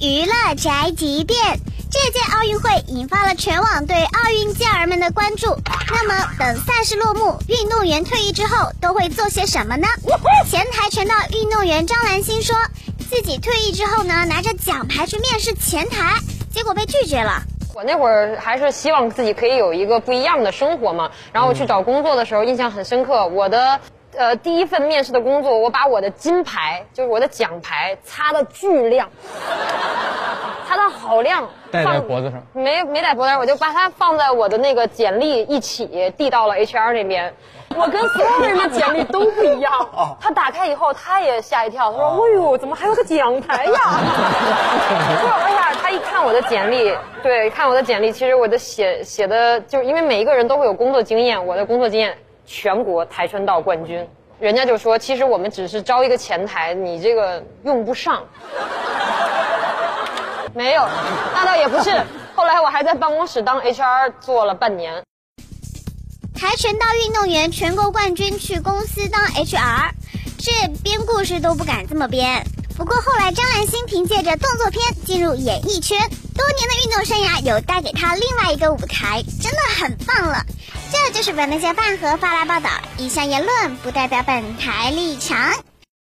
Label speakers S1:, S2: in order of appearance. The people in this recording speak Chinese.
S1: 娱乐宅急便。这届奥运会引发了全网对奥运健儿们的关注。那么，等赛事落幕，运动员退役之后都会做些什么呢？前跆拳道运动员张兰心说，自己退役之后呢，拿着奖牌去面试前台，结果被拒绝了。
S2: 我那会儿还是希望自己可以有一个不一样的生活嘛。然后我去找工作的时候，印象很深刻。我的呃第一份面试的工作，我把我的金牌，就是我的奖牌，擦的巨亮。擦的好亮，
S3: 戴在脖子上，
S2: 没没戴脖子上，我就把它放在我的那个简历一起递到了 HR 那边。我跟所有人的简历都不一样。他打开以后，他也吓一跳，他说：“哎呦，怎么还有个奖牌呀？”说而且他一看我的简历，对，看我的简历，其实我的写写的，就是因为每一个人都会有工作经验，我的工作经验全国跆拳道冠军，人家就说，其实我们只是招一个前台，你这个用不上。没有，那倒也不是。后来我还在办公室当 HR 做了半年。
S1: 跆拳道运动员全国冠军去公司当 HR，这编故事都不敢这么编。不过后来张兰心凭借着动作片进入演艺圈，多年的运动生涯有带给她另外一个舞台，真的很棒了。就是本台小饭盒发来报道，以下言论不代表本台立场。